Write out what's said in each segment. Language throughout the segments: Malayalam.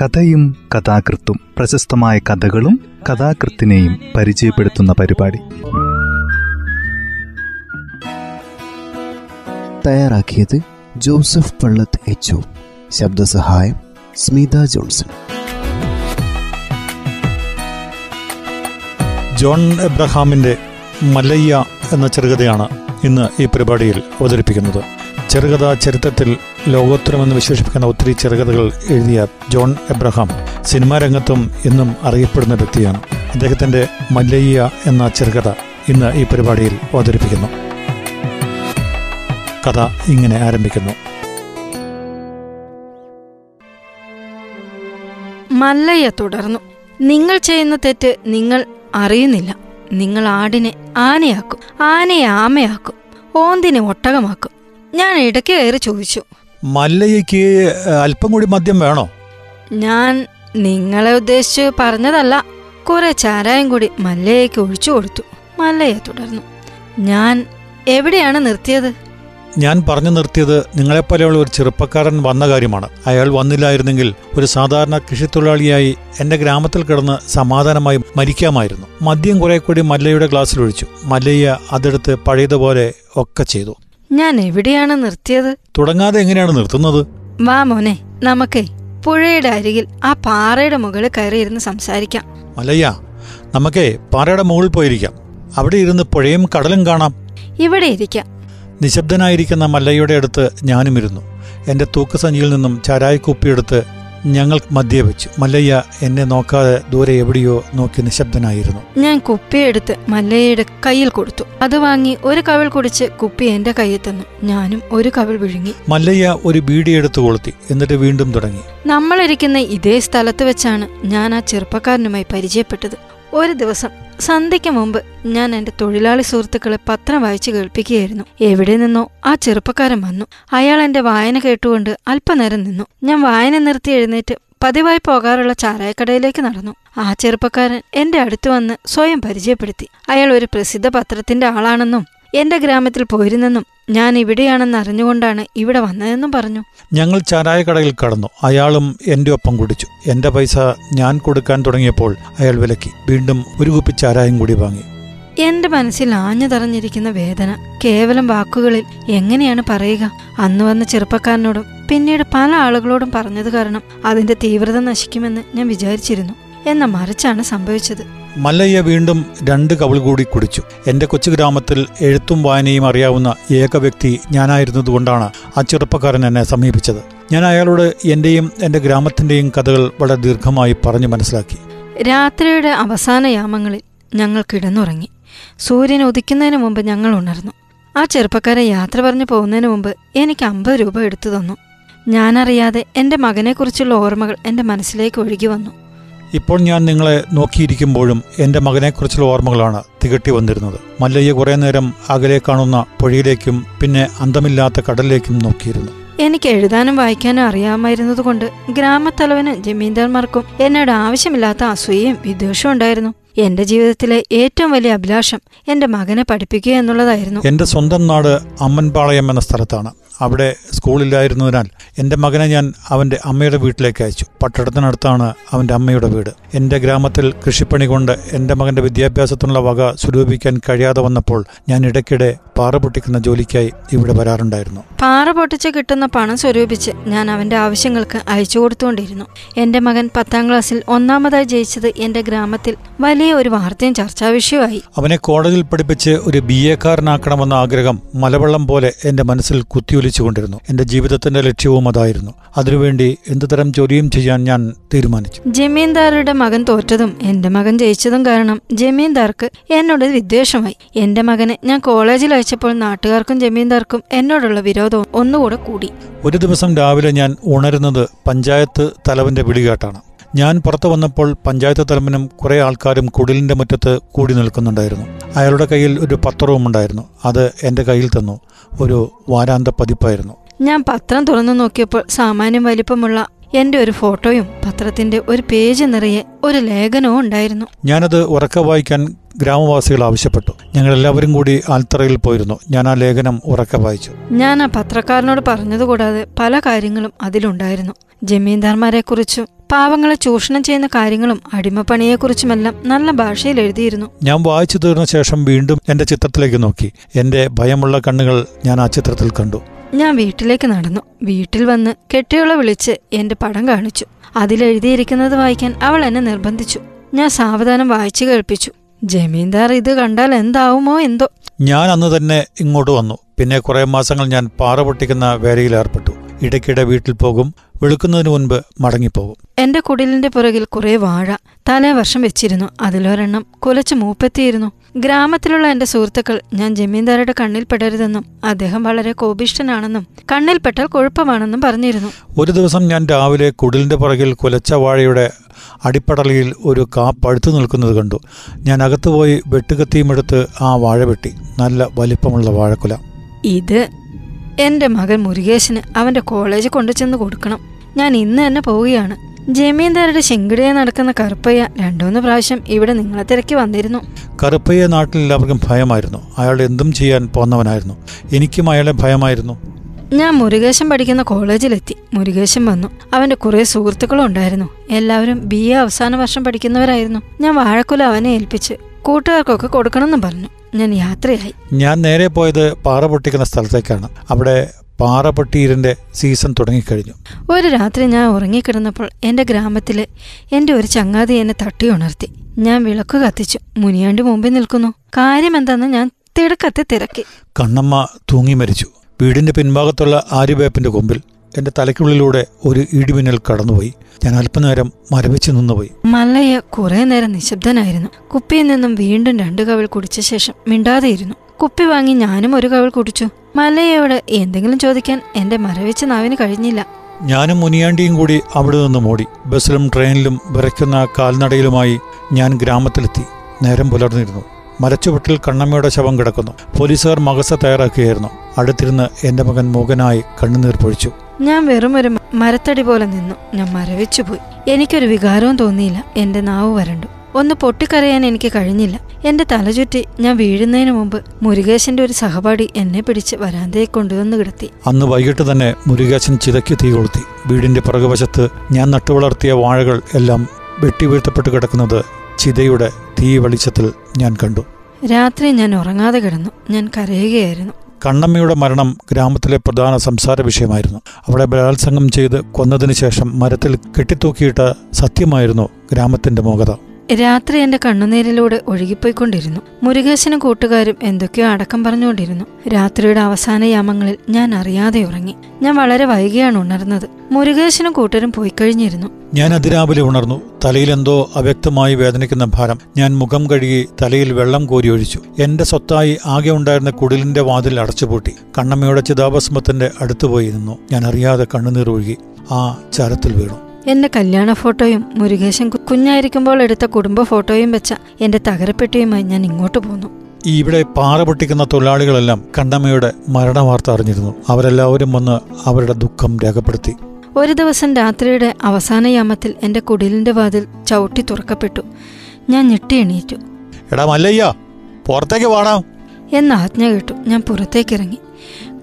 കഥയും കഥാകൃത്തും പ്രശസ്തമായ കഥകളും കഥാകൃത്തിനെയും പരിചയപ്പെടുത്തുന്ന പരിപാടി. തയ്യാറാക്കിയത് ജോസഫ് പള്ളത്ത് എച്ച് ശബ്ദസഹായം സ്മിത ജോൺസൺ. ജോൺ എബ്രഹാമിന്റെ മലയ്യ എന്ന ചെറുകഥയാണ് ഇന്ന് ഈ പരിപാടിയിൽ അവതരിപ്പിക്കുന്നത്. ചെറുകഥാ ചരിത്രത്തിൽ ലോകോത്തരമെന്ന് വിശേഷിപ്പിക്കുന്ന ഒത്തിരി ചെറുകഥകൾ എഴുതിയ ജോൺ എബ്രഹാം സിനിമാ രംഗത്തും ഇന്നും അറിയപ്പെടുന്ന വ്യക്തിയാണ്. അദ്ദേഹത്തിന്റെ മല്ലയ്യ എന്ന ചെറുകഥ ഇന്ന് ഈ പരിപാടിയിൽ അവതരിപ്പിക്കുന്നു. കഥ ഇങ്ങനെ ആരംഭിക്കുന്നു. മല്ലയ്യ തുടർന്നു. നിങ്ങൾ ചെയ്യുന്ന തെറ്റ് നിങ്ങൾ അറിയുന്നില്ല. നിങ്ങൾ ആടിനെ ആനയാക്കും. ആനയെ ആമയാക്കും. ഓന്തിനെ ഒട്ടകമാക്കും. ഞാൻ ഇടയ്ക്ക് കയറി ചോദിച്ചു. മല്ലയ്യക്ക് അല്പം കൂടി മദ്യം വേണോ? ഞാൻ നിങ്ങളെ ഉദ്ദേശിച്ച് പറഞ്ഞതല്ല. കുറെ ചാരായം കൂടി മല്ലയ്യക്ക് ഒഴിച്ചു കൊടുത്തു. മല്ലയ്യ തുടർന്നു. ഞാൻ എവിടെയാണ് നിർത്തിയത്? ഞാൻ പറഞ്ഞു നിർത്തിയത് നിങ്ങളെപ്പോലെയുള്ള ഒരു ചെറുപ്പക്കാരൻ വന്ന കാര്യമാണ്. അയാൾ വന്നില്ലായിരുന്നെങ്കിൽ ഒരു സാധാരണ കൃഷിത്തൊഴിലാളിയായി എന്റെ ഗ്രാമത്തിൽ കിടന്ന് സമാധാനമായി മരിക്കാമായിരുന്നു. മദ്യം കുറെ കൂടി മല്ലയുടെ ഗ്ലാസ്സിൽ ഒഴിച്ചു. മല്ലയ്യ അതെടുത്ത് പഴയതുപോലെ ഒക്കെ ചെയ്തു. ഞാൻ എവിടെയാണ് നിർത്തിയത്? തുടങ്ങാതെ എങ്ങനെയാണ് നിർത്തുന്നത്? വാ മോനെ നമുക്കേ പുഴയുടെ അരികിൽ ആ പാറയുടെ മുകളിൽ കയറിയിരുന്ന് സംസാരിക്കാം. മലയ്യ നമുക്കേ പാറയുടെ മുകളിൽ പോയിരിക്കാം. അവിടെ ഇരുന്ന് പുഴയും കടലും കാണാം. ഇവിടെ ഇരിക്കാം. നിശബ്ദനായിരിക്കുന്ന മല്ലയ്യയുടെ അടുത്ത് ഞാനും ഇരുന്നു എന്റെ തൂക്കുസഞ്ചിയിൽ നിന്നും ചാരായക്കുപ്പിയെടുത്ത് ഞങ്ങൾ മധ്യേ വെച്ചു മല്ലയ്യ എന്നെ നോക്കാതെ ദൂരെ എവിടെയോ നോക്കി നിശബ്ദനായിരുന്നു. ഞാൻ കുപ്പിയെടുത്ത് മല്ലയ്യയുടെ കയ്യിൽ കൊടുത്തു. അത് വാങ്ങി ഒരു കവിൾ കുടിച്ച് കുപ്പി എന്റെ കയ്യിൽ തന്നു. ഞാനും ഒരു കവിൾ വിഴുങ്ങി. മല്ലയ്യ ഒരു ബീഡി എടുത്തു കൊളുത്തി. എന്നിട്ട് വീണ്ടും തുടങ്ങി. നമ്മളിരിക്കുന്ന ഇതേ സ്ഥലത്ത് വെച്ചാണ് ഞാൻ ആ ചെറുപ്പക്കാരനുമായി പരിചയപ്പെട്ടത്. ഒരു ദിവസം സന്ധ്യയ്ക്ക് മുമ്പ് ഞാൻ എന്റെ തൊഴിലാളി സുഹൃത്തുക്കളെ പത്രം വായിച്ചു കേൾപ്പിക്കുകയായിരുന്നു. എവിടെ നിന്നോ ആ ചെറുപ്പക്കാരൻ വന്നു. അയാൾ എന്റെ വായന കേട്ടുകൊണ്ട് അല്പനേരം നിന്നു. ഞാൻ വായന നിർത്തി എഴുന്നേറ്റ് പതിവായി പോകാറുള്ള ചാരായക്കടയിലേക്ക് നടന്നു. ആ ചെറുപ്പക്കാരൻ എന്റെ അടുത്ത് വന്ന് സ്വയം പരിചയപ്പെടുത്തി. അയാൾ ഒരു പ്രസിദ്ധ പത്രത്തിന്റെ ആളാണെന്നും എന്റെ ഗ്രാമത്തിൽ പോയിരുന്നെന്നും ഞാൻ ഇവിടെയാണെന്ന് അറിഞ്ഞുകൊണ്ടാണ് ഇവിടെ വന്നതെന്നും പറഞ്ഞു. ഞങ്ങൾ ചാരായ കടയിൽ കടന്നു. അയാളും എന്റെ ഒപ്പം കുടിച്ചു. എന്റെ പൈസ ഞാൻ കൊടുക്കാൻ തുടങ്ങിയപ്പോൾ അയാൾ വിലക്കി. വീണ്ടും ഒരു കുപ്പി ചാരായം കൂടി വാങ്ങി. എന്റെ മനസ്സിൽ ആഞ്ഞു തറഞ്ഞിരിക്കുന്ന വേദന കേവലം വാക്കുകളിൽ എങ്ങനെയാണ് പറയുക? അന്ന് വന്ന ചെറുപ്പക്കാരനോടും പിന്നീട് പല ആളുകളോടും പറഞ്ഞത് കാരണം അതിന്റെ തീവ്രത നശിക്കുമെന്ന് ഞാൻ വിചാരിച്ചിരുന്നു. എന്ന മറിച്ചാണ് സംഭവിച്ചത്. മല്ലയ്യ വീണ്ടും രണ്ട് കവിൾ കൂടി കുടിച്ചു. എന്റെ കൊച്ചു ഗ്രാമത്തിൽ എഴുത്തും വായനയും അറിയാവുന്ന ഏക വ്യക്തി ഞാനായിരുന്നതുകൊണ്ടാണ് ആ ചെറുപ്പക്കാരൻ എന്നെ സമീപിച്ചത്. ഞാൻ അയാളോട് എന്റെയും എന്റെ ഗ്രാമത്തിന്റെയും കഥകൾ വളരെ ദീർഘമായി പറഞ്ഞു മനസ്സിലാക്കി. രാത്രിയുടെ അവസാന യാമങ്ങളിൽ ഞങ്ങൾ കിടന്നുറങ്ങി. സൂര്യൻ ഉദിക്കുന്നതിന് മുമ്പ് ഞങ്ങൾ ഉണർന്നു. ആ ചെറുപ്പക്കാരെ യാത്ര പറഞ്ഞു പോകുന്നതിന് മുമ്പ് എനിക്ക് അമ്പത് രൂപ എടുത്തു തന്നു. ഞാനറിയാതെ എന്റെ മകനെക്കുറിച്ചുള്ള ഓർമ്മകൾ എന്റെ മനസ്സിലേക്ക് ഒഴുകി വന്നു. ഇപ്പോൾ ഞാൻ നിങ്ങളെ നോക്കിയിരിക്കുമ്പോഴും എന്റെ മകനെക്കുറിച്ചുള്ള ഓർമ്മകളാണ് തികട്ടി വന്നിരുന്നത്. മല്ലയ്യ കുറെ നേരം അകലെ കാണുന്ന പുഴയിലേക്കും പിന്നെ അന്തമില്ലാത്ത കടലിലേക്കും നോക്കിയിരുന്നു. എനിക്ക് എഴുതാനും വായിക്കാനും അറിയാമായിരുന്നതുകൊണ്ട് ഗ്രാമത്തലവനും ജമീന്ദാർമാർക്കും എന്നോട് ആവശ്യമില്ലാത്ത അസൂയയും വിദ്വേഷവും ഉണ്ടായിരുന്നു. എന്റെ ജീവിതത്തിലെ ഏറ്റവും വലിയ അഭിലാഷം എന്റെ മകനെ പഠിപ്പിക്കുക എന്നുള്ളതായിരുന്നു. എന്റെ സ്വന്തം നാട് അമ്മൻപാളയം എന്ന സ്ഥലത്താണ്. അവിടെ സ്കൂളില്ലായിരുന്നതിനാൽ എന്റെ മകനെ ഞാൻ അവന്റെ അമ്മയുടെ വീട്ടിലേക്ക് അയച്ചു. പട്ടണത്തിനടുത്താണ് അവന്റെ അമ്മയുടെ വീട്. എന്റെ ഗ്രാമത്തിൽ കൃഷിപ്പണി കൊണ്ട് എന്റെ മകന്റെ വിദ്യാഭ്യാസത്തിനുള്ള വക സ്വരൂപിക്കാൻ കഴിയാതെ വന്നപ്പോൾ ഞാൻ ഇടയ്ക്കിടെ പാറ പൊട്ടിക്കുന്ന ജോലിക്കായി ഇവിടെ വരാറുണ്ടായിരുന്നു. പാറ പൊട്ടിച്ച് കിട്ടുന്ന പണം സ്വരൂപിച്ച് ഞാൻ അവന്റെ ആവശ്യങ്ങൾക്ക് അയച്ചു കൊടുത്തുകൊണ്ടിരുന്നു. എന്റെ മകൻ പത്താം ക്ലാസ്സിൽ ഒന്നാമതായി ജയിച്ചത് എന്റെ ഗ്രാമത്തിൽ വലിയ ഒരു വാർത്തയും ചർച്ചാ വിഷയമായി അവനെ കോളേജിൽ പഠിപ്പിച്ച് ഒരു ബി എക്കാരനാക്കണമെന്ന ആഗ്രഹം മലവെള്ളം പോലെ എന്റെ മനസ്സിൽ കുത്തിയൊലിച്ചുകൊണ്ടിരുന്നു എന്റെ ജീവിതത്തിന്റെ ലക്ഷ്യവും അതായിരുന്നു. അതിനുവേണ്ടി എന്തുതരം ജോലിയും ചെയ്യാൻ ഞാൻ തീരുമാനിച്ചു. ജമീന്ദാരുടെ മകൻ തോറ്റതും എന്റെ മകൻ ജയിച്ചതും കാരണം ജമീന്ദാർക്ക് എന്നോട് വിദ്വേഷമായി. എന്റെ മകനെ ഞാൻ കോളേജിൽ അയച്ചപ്പോൾ നാട്ടുകാർക്കും ജമീന്ദാർക്കും എന്നോടുള്ള വിരോധവും ഒന്നുകൂടെ കൂടി. ഒരു ദിവസം രാവിലെ ഞാൻ ഉണരുന്നത് പഞ്ചായത്ത് തലവന്റെ വിളികേട്ടാണ്. ഞാൻ പുറത്തു വന്നപ്പോൾ പഞ്ചായത്ത് തലവനും കുറേ ആൾക്കാരും കുടിലിന്റെ മുറ്റത്ത് കൂടി നിൽക്കുന്നുണ്ടായിരുന്നു. അയാളുടെ കയ്യിൽ ഒരു പത്രവും ഉണ്ടായിരുന്നു. അത് എന്റെ കയ്യിൽ തന്നു. ഒരു വാരാന്ത പതിപ്പായിരുന്നു. ഞാൻ പത്രം തുറന്നു നോക്കിയപ്പോൾ സാമാന്യം വലിപ്പമുള്ള എന്റെ ഒരു ഫോട്ടോയും പത്രത്തിന്റെ ഒരു പേജ് നിറയെ ഒരു ലേഖനവും ഉണ്ടായിരുന്നു. ഞാനത് ഉറക്കെ വായിക്കാൻ ഗ്രാമവാസികൾ ആവശ്യപ്പെട്ടു. ഞങ്ങൾ എല്ലാവരും കൂടി ആൽത്തറയിൽ പോയിരുന്നു. ഞാൻ ആ ലേഖനം ഉറക്കെ വായിച്ചു. ഞാൻ ആ പത്രക്കാരനോട് പറഞ്ഞതുകൂടാതെ പല കാര്യങ്ങളും അതിലുണ്ടായിരുന്നു. ജമീന്ദാർമാരെക്കുറിച്ചും പാവങ്ങളെ ചൂഷണം ചെയ്യുന്ന കാര്യങ്ങളും അടിമപ്പണിയെക്കുറിച്ചുമെല്ലാം നല്ല ഭാഷയിൽ എഴുതിയിരുന്നു. ഞാൻ വായിച്ചു തീർന്ന ശേഷം വീണ്ടും എന്റെ ചിത്രത്തിലേക്ക് നോക്കി. എന്റെ ഭയമുള്ള കണ്ണുകൾ ഞാൻ ആ ചിത്രത്തിൽ കണ്ടു. ഞാൻ വീട്ടിലേക്ക് നടന്നു. വീട്ടിൽ വന്ന് കെട്ടിയോളെ വിളിച്ച് എന്റെ പടം കാണിച്ചു. അതിലെഴുതിയിരിക്കുന്നത് വായിക്കാൻ അവൾ എന്നെ നിർബന്ധിച്ചു. ഞാൻ സാവധാനം വായിച്ചു കേൾപ്പിച്ചു. ജമീന്ദാർ ഇത് കണ്ടാൽ എന്താവുമോ എന്തോ. ഞാൻ അന്ന് തന്നെ ഇങ്ങോട്ട് വന്നു. പിന്നെ കുറെ മാസങ്ങൾ ഞാൻ പാറ പൊട്ടിക്കുന്ന വേലയിൽ ഏർപ്പെട്ടു. ഇടയ്ക്കിടെ വീട്ടിൽ പോകും വെളുക്കുന്നതിന് മുൻപ് മടങ്ങിപ്പോകും. എന്റെ കുടിലിന്റെ പുറകിൽ കുറെ വാഴ തലേ വർഷം വെച്ചിരുന്നു. അതിലൊരെണ്ണം കുലച്ച് മൂപ്പെത്തിയിരുന്നു. ഗ്രാമത്തിലുള്ള എന്റെ സുഹൃത്തുക്കൾ ഞാൻ ജമീന്ദാരുടെ കണ്ണിൽ പെടരുതെന്നും അദ്ദേഹം വളരെ കോപിഷ്ഠനാണെന്നും കണ്ണിൽപ്പെട്ടാൽ കുഴപ്പമാണെന്നും പറഞ്ഞിരുന്നു. ഒരു ദിവസം ഞാൻ രാവിലെ കുടിലിന്റെ പുറകിൽ കുലച്ച വാഴയുടെ അടിപ്പടലയിൽ ഒരു കാ പഴുത്തു നിൽക്കുന്നത് കണ്ടു. ഞാൻ അകത്തുപോയി വെട്ടുകത്തിയും എടുത്ത് ആ വാഴ വെട്ടി. നല്ല വലിപ്പമുള്ള വാഴക്കുല. ഇത് എന്റെ മകൻ മുരുകേശന് അവന്റെ കോളേജ് കൊണ്ടുചെന്ന് കൊടുക്കണം. ഞാൻ ഇന്ന് തന്നെ പോവുകയാണ്. ജമീന്ദാരുടെ ശെങ്കിടയെ നടക്കുന്ന കറുപ്പയ്യ രണ്ടുമൂന്ന് പ്രാവശ്യം ഇവിടെ നിങ്ങളെ തിരക്കി വന്നിരുന്നു. കറുപ്പയ്യ നാട്ടിൽ എല്ലാവർക്കും ഭയമായിരുന്നു. അയാൾ എന്തും ചെയ്യാൻ പോന്നവനായിരുന്നു. എനിക്കും അയാളെ ഭയമായിരുന്നു. ഞാൻ മുരുകേശൻ പഠിക്കുന്ന കോളേജിലെത്തി. മുരുകേശൻ വന്നു. അവന്റെ കുറെ സുഹൃത്തുക്കളും ഉണ്ടായിരുന്നു. എല്ലാവരും ബി എ അവസാന വർഷം പഠിക്കുന്നവരായിരുന്നു. ഞാൻ വാഴക്കുല അവനെ ഏൽപ്പിച്ച് കൂട്ടുകാർക്കൊക്കെ കൊടുക്കണമെന്ന് പറഞ്ഞു. ഞാൻ യാത്രയായി. ഞാൻ നേരെ പോയത് പാറ പൊട്ടിക്കുന്ന സ്ഥലത്തേക്കാണ്. അവിടെ പാറ പൊട്ടിയിരിന്റെ സീസൺ തുടങ്ങിക്കഴിഞ്ഞു. ഒരു രാത്രി ഞാൻ ഉറങ്ങിക്കിടന്നപ്പോൾ എന്റെ ഗ്രാമത്തിലെ എന്റെ ഒരു ചങ്ങാതി എന്നെ തട്ടി ഉണർത്തി. ഞാൻ വിളക്ക് കത്തിച്ചു. മുനിയാണ്ടി മുമ്പിൽ നിൽക്കുന്നു. കാര്യമെന്താന്ന് ഞാൻ തിടക്കത്തെ തിരക്കി. കണ്ണമ്മ തൂങ്ങി മരിച്ചു. വീടിന്റെ പിൻഭാഗത്തുള്ള ആര്യവേപ്പിന്റെ കൊമ്പിൽ എന്റെ തലയ്ക്കുള്ളിലൂടെ ഒരു ഇടിമിന്നൽ കടന്നുപോയി. ഞാൻ അല്പനേരം മരവിച്ചു നിന്നുപോയി. മല്ലയ്യ കുറെ നേരം നിശബ്ദനായിരുന്നു. കുപ്പിയിൽ നിന്നും വീണ്ടും രണ്ടു കവിൾ കുടിച്ച ശേഷം മിണ്ടാതെയിരുന്നു. കുപ്പി വാങ്ങി ഞാനും ഒരു കവിൾ കുടിച്ചു. മല്ലയ്യയോട് എന്തെങ്കിലും ചോദിക്കാൻ എന്റെ മരവിച്ച നാവിന് കഴിഞ്ഞില്ല. ഞാനും മുനിയാണ്ടിയും കൂടി അവിടെ നിന്ന് മോടി. ബസ്സിലും ട്രെയിനിലും വിറയ്ക്കുന്ന കാൽനടയിലുമായി ഞാൻ ഗ്രാമത്തിലെത്തി. നേരം പുലർന്നിരുന്നു. മരച്ചുവട്ടിൽ കണ്ണമ്മയുടെ ശവം കിടക്കുന്നു. പോലീസുകാർ മകസ തയ്യാറാക്കുകയായിരുന്നു. അടുത്തിരുന്ന് എന്റെ മകൻ മൂകനായി കണ്ണുനീർ പൊഴിച്ചു. ഞാൻ വെറും ഒരു മരത്തടി പോലെ നിന്നു. ഞാൻ മരവിച്ചുപോയി എനിക്കൊരു വികാരവും തോന്നിയില്ല. എന്റെ നാവ് വരണ്ടു. ഒന്ന് പൊട്ടിക്കരയാൻ എനിക്ക് കഴിഞ്ഞില്ല. എന്റെ തലചുറ്റി ഞാൻ വീഴുന്നതിന് മുമ്പ് മുരുകേശന്റെ ഒരു സഹപാഠി എന്നെ പിടിച്ച് വരാന്തയെ കൊണ്ടുവന്ന് കിടത്തി. അന്ന് വൈകിട്ട് തന്നെ മുരുകേശൻ ചിതയ്ക്ക് തീ കൊളുത്തി. വീടിന്റെ പുറകുവശത്ത് ഞാൻ നട്ടുവളർത്തിയ വാഴകൾ എല്ലാം വെട്ടിവീഴ്ത്തപ്പെട്ട് കിടക്കുന്നത് ചിതയുടെ തീ വെളിച്ചത്തിൽ ഞാൻ കണ്ടു. രാത്രി ഞാൻ ഉറങ്ങാതെ കിടന്നു. ഞാൻ കരയുകയായിരുന്നു. കണ്ണമ്മയുടെ മരണം ഗ്രാമത്തിലെ പ്രധാന സംസാര വിഷയമായിരുന്നു. അവളെ ബലാത്സംഗം ചെയ്ത് കൊന്നതിന് ശേഷം മരത്തിൽ കെട്ടിത്തൂക്കിയിട്ട സത്യമായിരുന്നു ഗ്രാമത്തിന്റെ മോഹത രാത്രി എന്റെ കണ്ണുനീരിലൂടെ ഒഴുകിപ്പോയിക്കൊണ്ടിരുന്നു. മുരുകേശനും കൂട്ടുകാരും എന്തൊക്കെയോ അടക്കം പറഞ്ഞുകൊണ്ടിരുന്നു. രാത്രിയുടെ അവസാന യാമങ്ങളിൽ ഞാൻ അറിയാതെ ഉറങ്ങി. ഞാൻ വളരെ വൈകിയാണ് ഉണർന്നത്. മുരുകേശനും കൂട്ടരും പോയി കഴിഞ്ഞിരുന്നു. ഞാൻ അതിരാവിലെ ഉണർന്നു. തലയിൽ എന്തോ അവ്യക്തമായി വേദനിക്കുന്ന ഭാരം. ഞാൻ മുഖം കഴുകി തലയിൽ വെള്ളം കോരി ഒഴിച്ചു. എന്റെ സ്വത്തായി ആകെ ഉണ്ടായിരുന്ന കുടിലിന്റെ വാതിൽ അടച്ചുപൂട്ടി. കണ്ണമ്മയുടെ ചിതാഭസ്മത്തിന്റെ അടുത്തുപോയി നിന്നു. ഞാൻ അറിയാതെ കണ്ണുനീർ ഒഴുകി. ആ ചരത്തിൽ വീണു. എന്റെ കല്യാണ ഫോട്ടോയും മുരുകേശൻ കുഞ്ഞായിരിക്കുമ്പോൾ എടുത്ത കുടുംബ ഫോട്ടോയും വെച്ച എന്റെ തകരപ്പെട്ടിയുമായി ഞാൻ ഇങ്ങോട്ട് പോന്നു. ഇവിടെ പാറ പൊട്ടിക്കുന്ന തൊഴിലാളികളെല്ലാം കണ്ണമ്മയുടെ മരണവാർത്ത അറിഞ്ഞിരുന്നു. അവരെല്ലാവരും വന്ന് അവരുടെ ദുഃഖം രേഖപ്പെടുത്തി. ഒരു ദിവസം രാത്രിയുടെ അവസാന യാമത്തിൽ എന്റെ കുടിലിന്റെ വാതിൽ ചവിട്ടി തുറക്കപ്പെട്ടു. ഞാൻ ഞെട്ടി എണീറ്റു. എടാ മല്ലയ്യ പുറത്തേക്ക് വാടാ. എന്ന ആജ്ഞ കേട്ടു. ഞാൻ പുറത്തേക്കിറങ്ങി.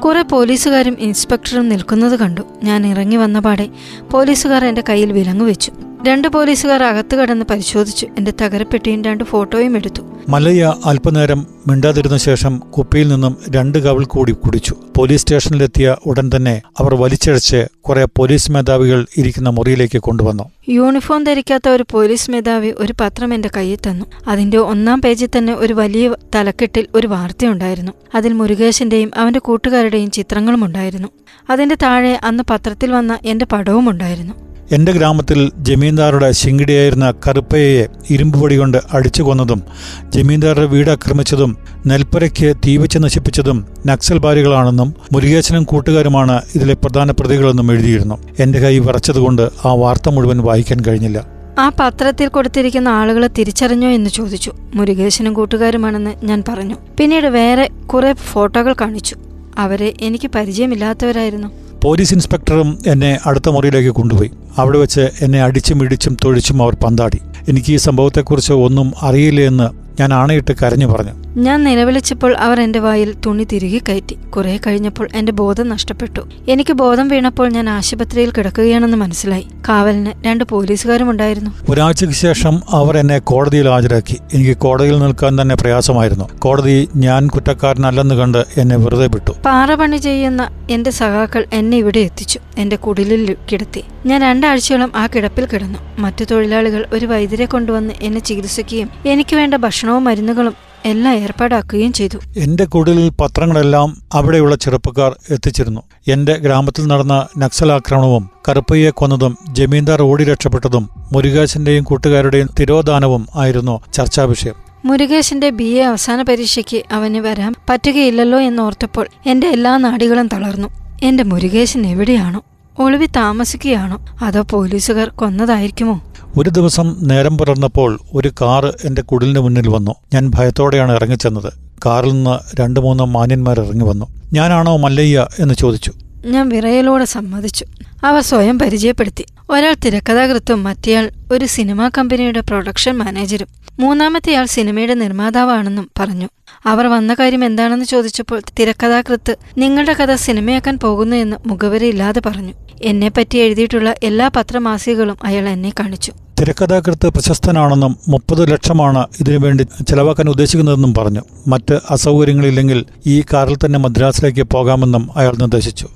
കുറെ പോലീസുകാരും ഇൻസ്പെക്ടറും നിൽക്കുന്നത് കണ്ടു. ഞാൻ ഇറങ്ങി വന്ന പാടെ പോലീസുകാർ എന്റെ കയ്യിൽ വിലങ്ങു വെച്ചു. രണ്ട് പോലീസുകാർ അകത്ത് കടന്ന് പരിശോധിച്ചു. എന്റെ തകരപ്പെട്ടിയും രണ്ട് ഫോട്ടോയും എടുത്തു. മല്ലയ്യ അല്പനേരം മിണ്ടാതിരുന്ന ശേഷം കുപ്പിയിൽ നിന്നും രണ്ട് കവിൾ കൂടി കുടിച്ചു. പോലീസ് സ്റ്റേഷനിലെത്തിയ ഉടൻ തന്നെ അവർ വലിച്ചഴച്ച് കുറെ പോലീസ് മേധാവികൾ ഇരിക്കുന്ന മുറിയിലേക്ക് കൊണ്ടുവന്നു. യൂണിഫോം ധരിക്കാത്ത ഒരു പോലീസ് മേധാവി ഒരു പത്രം എന്റെ കയ്യിൽ തന്നു. അതിന്റെ ഒന്നാം പേജിൽ തന്നെ ഒരു വലിയ തലക്കെട്ടിൽ ഒരു വാർത്തയുണ്ടായിരുന്നു. അതിൽ മുരുകേശന്റെയും അവന്റെ കൂട്ടുകാരുടെയും ചിത്രങ്ങളും ഉണ്ടായിരുന്നു അതിന്റെ താഴെ അന്ന് പത്രത്തിൽ വന്ന എന്റെ പടവും ഉണ്ടായിരുന്നു എന്റെ ഗ്രാമത്തിൽ ജമീന്ദാറുടെ ശിങ്കിടിയായിരുന്ന കറുപ്പയെ ഇരുമ്പുപൊടി കൊണ്ട് അടിച്ചു കൊന്നതും ജമീന്ദാറുടെ വീട് ആക്രമിച്ചതും നെൽപ്പുരയ്ക്ക് തീവച്ച് നശിപ്പിച്ചതും നക്സൽബാരികളാണെന്നും മുരുകേശനും കൂട്ടുകാരുമാണ് ഇതിലെ പ്രധാന പ്രതികളെന്നും എഴുതിയിരുന്നു. എന്റെ കൈ വിറച്ചതുകൊണ്ട് ആ വാർത്ത മുഴുവൻ വായിക്കാൻ കഴിഞ്ഞില്ല. ആ പത്രത്തിൽ കൊടുത്തിരിക്കുന്ന ആളുകളെ തിരിച്ചറിഞ്ഞോ എന്ന് ചോദിച്ചു. മുരുകേശനും കൂട്ടുകാരുമാണെന്ന് ഞാൻ പറഞ്ഞു. പിന്നീട് വേറെ കുറെ ഫോട്ടോകൾ കാണിച്ചു. അവരെ എനിക്ക് പരിചയമില്ലാത്തവരായിരുന്നു. പോലീസ് ഇൻസ്പെക്ടറും എന്നെ അടുത്ത മുറിയിലേക്ക് കൊണ്ടുപോയി. അവിടെ വെച്ച് എന്നെ അടിച്ചും ഇടിച്ചും തൊഴിച്ചും അവർ പന്താടി. എനിക്ക് ഈ സംഭവത്തെക്കുറിച്ച് ഒന്നും അറിയില്ല എന്ന് ഞാൻ ആണയിട്ട് കരഞ്ഞു പറഞ്ഞു. ഞാൻ നിലവിളിച്ചപ്പോൾ അവർ എന്റെ വായിൽ തുണി തിരികെ കയറ്റി. കുറെ കഴിഞ്ഞപ്പോൾ എന്റെ ബോധം നഷ്ടപ്പെട്ടു. എനിക്ക് ബോധം വീണപ്പോൾ ഞാൻ ആശുപത്രിയിൽ കിടക്കുകയാണെന്ന് മനസ്സിലായി. കാവലിന് രണ്ട് പോലീസുകാരും ഉണ്ടായിരുന്നു ഒരാഴ്ചയ്ക്ക് ശേഷം അവർ എന്നെ കോടതിയിൽ ഹാജരാക്കി. എനിക്ക് കോടതിയിൽ നിൽക്കാൻ തന്നെ പ്രയാസമായിരുന്നു. കോടതി ഞാൻ കുറ്റക്കാരനല്ലെന്ന് കണ്ട് എന്നെ വെറുതെ വിട്ടു. പാറ പണി ചെയ്യുന്ന എന്റെ സഖാക്കൾ എന്നെ ഇവിടെ എത്തിച്ചു. എന്റെ കുടിലിൽ കിടത്തി. ഞാൻ രണ്ടാഴ്ചയോളം ആ കിടപ്പിൽ കിടന്നു. മറ്റു തൊഴിലാളികൾ ഒരു വൈദ്യരെ കൊണ്ടുവന്ന് എന്നെ ചികിത്സിക്കുകയും എനിക്ക് വേണ്ട ഭക്ഷണവും മരുന്നുകളും എല്ലാം ഏർപ്പാടാക്കുകയും ചെയ്തു. എന്റെ കൂടുതലിൽ പത്രങ്ങളെല്ലാം അവിടെയുള്ള ചെറുപ്പക്കാർ എത്തിച്ചിരുന്നു. എന്റെ ഗ്രാമത്തിൽ നടന്ന നക്സൽ ആക്രമണവും കറുപ്പയ്യെ കൊന്നതും ജമീന്ദാർ ഓടി രക്ഷപ്പെട്ടതും മുരുകാശന്റെയും കൂട്ടുകാരുടെയും തിരോധാനവും ആയിരുന്നു ചർച്ചാ വിഷയം മുരുകേശന്റെ ബി എ അവസാന പരീക്ഷയ്ക്ക് അവന് വരാൻ പറ്റുകയില്ലല്ലോ എന്നോർത്തപ്പോൾ എന്റെ എല്ലാ നാടികളും തളർന്നു. എന്റെ മുരുകേശൻ എവിടെയാണോ? ഒളിവി താമസിക്കുകയാണോ? അതോ പോലീസുകാർ കൊന്നതായിരിക്കുമോ? ഒരു ദിവസം നേരം പുലർന്നപ്പോൾ ഒരു കാറ് എന്റെ കുടിലിന് മുന്നിൽ വന്നു. ഞാൻ ഭയത്തോടെയാണ് ഇറങ്ങിച്ചെന്നത്. കാറിൽ നിന്ന് രണ്ടു മൂന്ന് മാന്യന്മാർ ഇറങ്ങി വന്നു. ഞാനാണോ മല്ലയ്യ? എന്ന് ചോദിച്ചു. ഞാൻ വിറയലോടെ സമ്മതിച്ചു. അവ സ്വയം പരിചയപ്പെടുത്തി. ഒരാൾ തിരക്കഥാകൃത്തും മറ്റേയാൾ ഒരു സിനിമാ കമ്പനിയുടെ പ്രൊഡക്ഷൻ മാനേജരും. മൂന്നാമത്തെയാൾ സിനിമയുടെ നിർമ്മാതാവാണെന്നും പറഞ്ഞു. അവർ വന്ന കാര്യം എന്താണെന്ന് ചോദിച്ചപ്പോൾ തിരക്കഥാകൃത്ത് നിങ്ങളുടെ കഥ സിനിമയാക്കാൻ പോകുന്നു എന്ന് മുഖവരയില്ലാതെ പറഞ്ഞു. എന്നെപ്പറ്റി എഴുതിയിട്ടുള്ള എല്ലാ പത്രമാസികകളും അയാൾ എന്നെ കാണിച്ചു. തിരക്കഥാകൃത്ത് പ്രശസ്തനാണെന്നും മുപ്പത് ലക്ഷമാണ് ഇതിനുവേണ്ടി ചെലവാക്കാൻ ഉദ്ദേശിക്കുന്നതെന്നും പറഞ്ഞു. മറ്റ് അസൗകര്യങ്ങളില്ലെങ്കിൽ ഈ കാറിൽ തന്നെ മദ്രാസിലേക്ക് പോകാമെന്നും അയാൾ നിർദ്ദേശിച്ചു.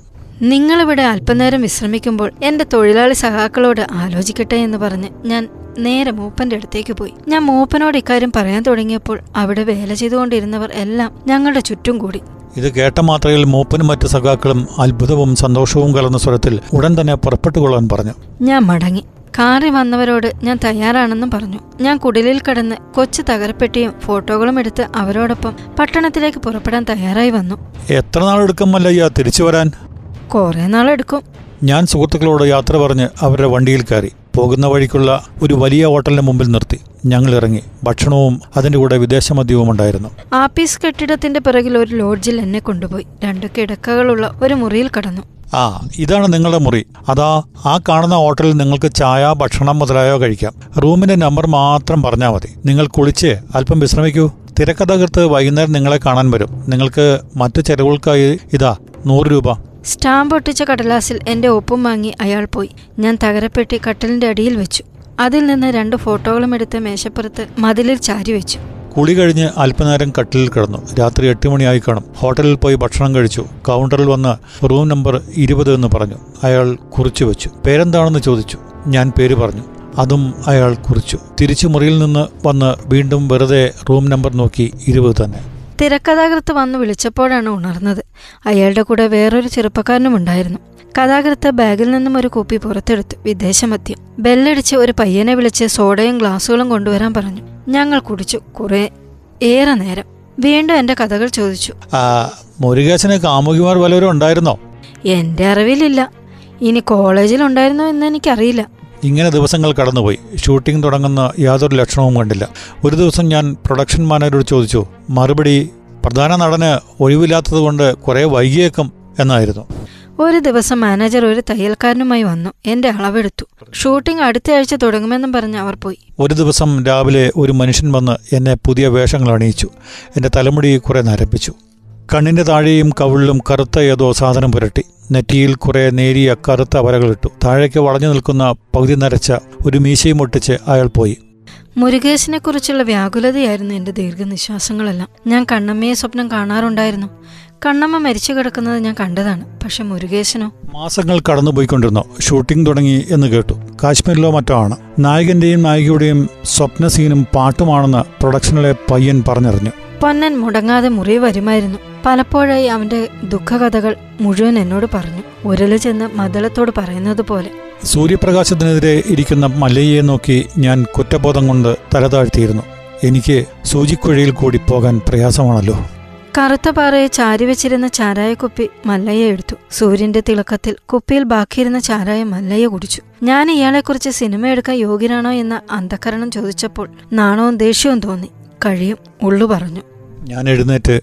നിങ്ങളിവിടെ അല്പനേരം വിശ്രമിക്കുമ്പോൾ എന്റെ തൊഴിലാളി സഹാക്കളോട് ആലോചിക്കട്ടെ എന്ന് പറഞ്ഞ് ഞാൻ നേരെ മൂപ്പന്റെ അടുത്തേക്ക് പോയി. ഞാൻ മൂപ്പനോട് ഇക്കാര്യം പറയാൻ തുടങ്ങിയപ്പോൾ അവിടെ വേല ചെയ്തുകൊണ്ടിരുന്നവർ എല്ലാം ഞങ്ങളുടെ ചുറ്റും കൂടി. ഇത് കേട്ട മാത്രയിൽ മൂപ്പനും മറ്റു സഖാക്കളും അത്ഭുതവും സന്തോഷവും കലർന്ന സ്വരത്തിൽ ഉടൻ തന്നെ പുറപ്പെട്ടുകൊള്ളാൻ പറഞ്ഞു. ഞാൻ മടങ്ങി. കാറിൽ വന്നവരോട് ഞാൻ തയ്യാറാണെന്നും പറഞ്ഞു. ഞാൻ കുടിലിൽ കടന്ന് കൊച്ചു തകരപ്പെട്ടിയും ഫോട്ടോകളും എടുത്ത് അവരോടൊപ്പം പട്ടണത്തിലേക്ക് പുറപ്പെടാൻ തയ്യാറായി വന്നു. എത്ര നാളെടുക്കും മല്ലയ്യ തിരിച്ചു വരാൻ? കുറെ നാളെടുക്കും. ഞാൻ സുഹൃത്തുക്കളോട് യാത്ര പറഞ്ഞ് അവരുടെ വണ്ടിയിൽ കയറി. പോകുന്ന വഴിക്കുള്ള ഒരു വലിയ ഹോട്ടലിന് മുമ്പിൽ നിർത്തി. ഞങ്ങൾ ഇറങ്ങി ഭക്ഷണവും അതിന്റെ കൂടെ വിദേശ മദ്യവും ഉണ്ടായിരുന്നു. ആപ്പീസ് കെട്ടിടത്തിന്റെ പിറകിൽ ഒരു ലോഡ്ജിൽ എന്നെ കൊണ്ടുപോയി. രണ്ട് കിടക്കകളുള്ള ഒരു മുറിയിൽ കടന്നു. ആ ഇതാണ് നിങ്ങളുടെ മുറി. അതാ ആ കാണുന്ന ഹോട്ടലിൽ നിങ്ങൾക്ക് ചായ ഭക്ഷണം മുതലായോ കഴിക്കാം. റൂമിന്റെ നമ്പർ മാത്രം പറഞ്ഞാൽ മതി. നിങ്ങൾ കുളിച്ച് അല്പം വിശ്രമിക്കൂ. തിരക്കഥകൃത്ത് വൈകുന്നേരം നിങ്ങളെ കാണാൻ വരും. നിങ്ങൾക്ക് മറ്റു ചെലവുകൾക്കായി ഇതാ നൂറ് രൂപ. സ്റ്റാമ്പ് ഒട്ടിച്ച കടലാസിൽ എന്റെ ഒപ്പും വാങ്ങി അയാൾ പോയി. ഞാൻ തകരപ്പെട്ടി കട്ടലിന്റെ അടിയിൽ വെച്ചു. അതിൽ നിന്ന് രണ്ട് ഫോട്ടോകളും എടുത്ത് മേശപ്പുറത്ത് മതിലിൽ ചാരി വെച്ചു. കുളി കഴിഞ്ഞ് അല്പനേരം കട്ടിലിൽ കിടന്നു. രാത്രി എട്ട് മണിയായി കാണും. ഹോട്ടലിൽ പോയി ഭക്ഷണം കഴിച്ചു. കൗണ്ടറിൽ വന്ന് റൂം നമ്പർ ഇരുപത് എന്ന് പറഞ്ഞു. അയാൾ കുറിച്ചു വെച്ചു. പേരെന്താണെന്ന് ചോദിച്ചു. ഞാൻ പേര് പറഞ്ഞു. അതും അയാൾ കുറിച്ചു. തിരിച്ചു മുറിയിൽ നിന്ന് വന്ന് വീണ്ടും വെറുതെ റൂം നമ്പർ നോക്കി ഇരുപത് തന്നെ. തിരക്കഥാകൃത്ത് വന്ന് വിളിച്ചപ്പോഴാണ് ഉണർന്നത്. അയാളുടെ കൂടെ വേറൊരു ചെറുപ്പക്കാരനും ഉണ്ടായിരുന്നു. കഥാകൃത്ത് ബാഗിൽ നിന്നും ഒരു കുപ്പി പുറത്തെടുത്തു വിദേശമദ്യം ബെല്ലടിച്ച് ഒരു പയ്യനെ വിളിച്ച് സോഡയും ഗ്ലാസുകളും കൊണ്ടുവരാൻ പറഞ്ഞു. ഞങ്ങൾ കുടിച്ചു കുറെ ഏറെ നേരം. വീണ്ടും എന്റെ കഥകൾ ചോദിച്ചു. മുരുകേശന് കാമുകിമാർ വല്ലവരും ഉണ്ടായിരുന്നോ? എന്റെ അറിവിലില്ല. ഇനി കോളേജിൽ ഉണ്ടായിരുന്നോ എന്ന് എനിക്കറിയില്ല. ഇങ്ങനെ ദിവസങ്ങൾ കടന്നുപോയി. ഷൂട്ടിംഗ് തുടങ്ങുന്ന യാതൊരു ലക്ഷണവും കണ്ടില്ല. ഒരു ദിവസം ഞാൻ പ്രൊഡക്ഷൻ മാനേജരോട് ചോദിച്ചു മറുപടി പ്രധാന നടന് ഒഴിവില്ലാത്തത് കൊണ്ട് കുറെ വൈകിയേക്കും എന്നായിരുന്നു. ഒരു ദിവസം മാനേജർ ഒരു തയ്യൽക്കാരനുമായി വന്നു. എന്റെ അളവെടുത്തു. ഷൂട്ടിംഗ് അടുത്ത ആഴ്ച തുടങ്ങുമെന്നും പറഞ്ഞ് അവർ പോയി. ഒരു ദിവസം രാവിലെ ഒരു മനുഷ്യൻ വന്ന് എന്നെ പുതിയ വേഷങ്ങൾ അണിയിച്ചു. എന്റെ തലമുടി കുറെ നരപ്പിച്ചു. കണ്ണിന്റെ താഴെയും കവിളിലും കറുത്ത ഏതോ സാധനം പുരട്ടി. നെറ്റിയിൽ കുറെ നേരിയ കറുത്ത വരകളിട്ടു. താഴേക്ക് വളഞ്ഞു നിൽക്കുന്ന പകുതി നരച്ച ഒരു മീശയും ഒട്ടിച്ച് അയാൾ പോയി. മുരുകേശിനെ കുറിച്ചുള്ള വ്യാകുലതയായിരുന്നു എന്റെ ദീർഘനിശ്വാസങ്ങളെല്ലാം. ഞാൻ കണ്ണമ്മയെ സ്വപ്നം കാണാറുണ്ടായിരുന്നു. കണ്ണമ്മ മരിച്ചു കിടക്കുന്നത് ഞാൻ കണ്ടതാണ്. പക്ഷെ മുരുകേശനോ? മാസങ്ങൾ കടന്നുപോയിക്കൊണ്ടിരുന്നു. ഷൂട്ടിംഗ് തുടങ്ങി എന്ന് കേട്ടു. കാശ്മീരിലോ മറ്റോ ആണ്. നായകന്റെയും നായികയുടെയും സ്വപ്ന സീനും പാട്ടുമാണെന്ന് പ്രൊഡക്ഷനിലെ പയ്യൻ പറഞ്ഞറിഞ്ഞു. പൊന്നൻ മുടങ്ങാതെ മുറി വരുമായിരുന്നു. പലപ്പോഴായി അവന്റെ ദുഃഖകഥകൾ മുഴുവൻ എന്നോട് പറഞ്ഞു. ഉരൽ ചെന്ന് മദളത്തോട് പറയുന്നത് പോലെ. സൂര്യപ്രകാശത്തിനെതിരെ ഇരിക്കുന്ന മല്ലയ്യെ നോക്കി ഞാൻ കുറ്റബോധം കൊണ്ട് തലതാഴ്ത്തിയിരുന്നു. എനിക്ക് സൂചിക്കുഴയിൽ കൂടി പോകാൻ പ്രയാസമാണല്ലോ. കറുത്ത പാറയെ ചാരി വെച്ചിരുന്ന ചാരായ കുപ്പി മല്ലയ്യ എടുത്തു. സൂര്യന്റെ തിളക്കത്തിൽ കുപ്പിയിൽ ബാക്കിയിരുന്ന ചാരായ മല്ലയ്യ കുടിച്ചു. ഞാൻ ഇയാളെക്കുറിച്ച് സിനിമ എടുക്കാൻ യോഗ്യനാണോ എന്ന അന്ധകരണം ചോദിച്ചപ്പോൾ നാണവും ദേഷ്യവും തോന്നി. കഴിയും. ഉള്ളു പറഞ്ഞു. ഞാൻ എഴുന്നേറ്റ്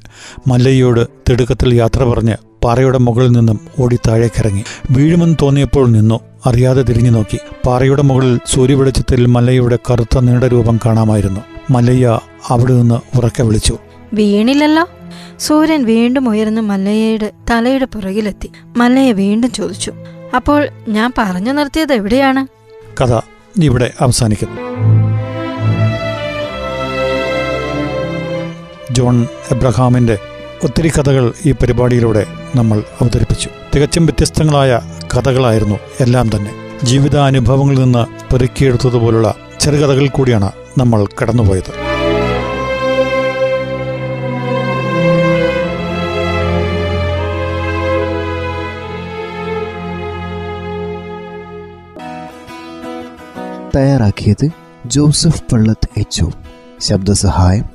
മല്ലയ്യോട് തിടുക്കത്തിൽ യാത്ര പറഞ്ഞ് പാറയുടെ മുകളിൽ നിന്നും ഓടി താഴേക്കിറങ്ങി. വീഴുമെന്ന് തോന്നിയപ്പോൾ നിന്നു. അറിയാതെ തിരിഞ്ഞു നോക്കി. പാറയുടെ മുകളിൽ സൂര്യവെളിച്ചത്തിൽ മല്ലയുടെ കറുത്ത നീണ്ട രൂപം കാണാമായിരുന്നു. മല്ലയ്യ അവിടെ നിന്ന് ഉറക്കെ വിളിച്ചു. വീണില്ലല്ലോ? സൂര്യൻ വീണ്ടും ഉയർന്ന് മല്ലയ്യയുടെ തലയുടെ പുറകിലെത്തി. മല്ലയ്യ വീണ്ടും ചോദിച്ചു. അപ്പോൾ ഞാൻ പറഞ്ഞു നിർത്തിയത് എവിടെയാണ്? കഥ ഇവിടെ അവസാനിക്കുന്നു. ജോൺ എബ്രഹാമിന്റെ ഒത്തിരി കഥകൾ ഈ പരിപാടിയിലൂടെ നമ്മൾ അവതരിപ്പിച്ചു. തികച്ചും വ്യത്യസ്തങ്ങളായ കഥകളായിരുന്നു എല്ലാം തന്നെ. ജീവിതാനുഭവങ്ങളിൽ നിന്ന് പെറുക്കിയെടുത്തതുപോലുള്ള ചെറുകഥകളിൽ കൂടിയാണ് നമ്മൾ കടന്നുപോയത്. തയ്യാറാക്കിയത് ജോസഫ് പള്ളത്ത് എച്ച് ശബ്ദസഹായം